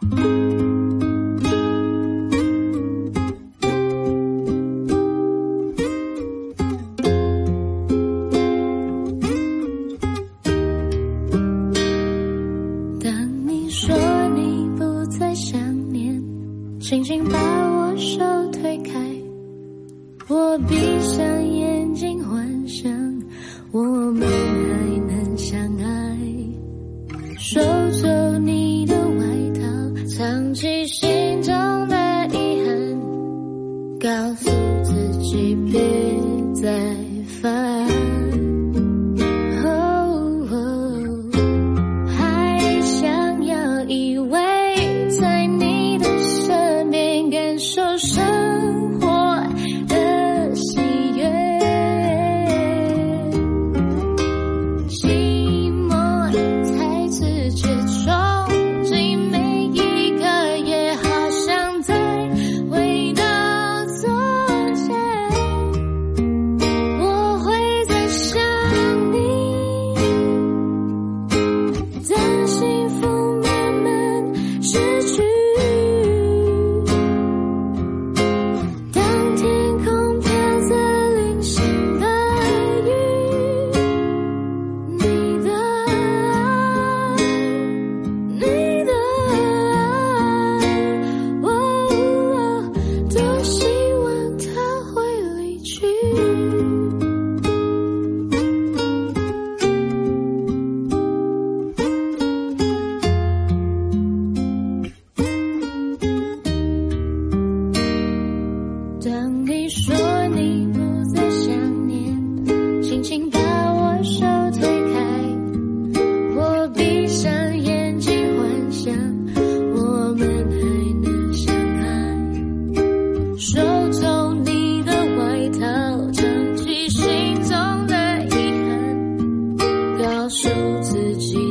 当你说你不再想念轻轻把我手推开我闭上眼睛幻想我们还能相爱。说告诉自己别再烦。告诉自己。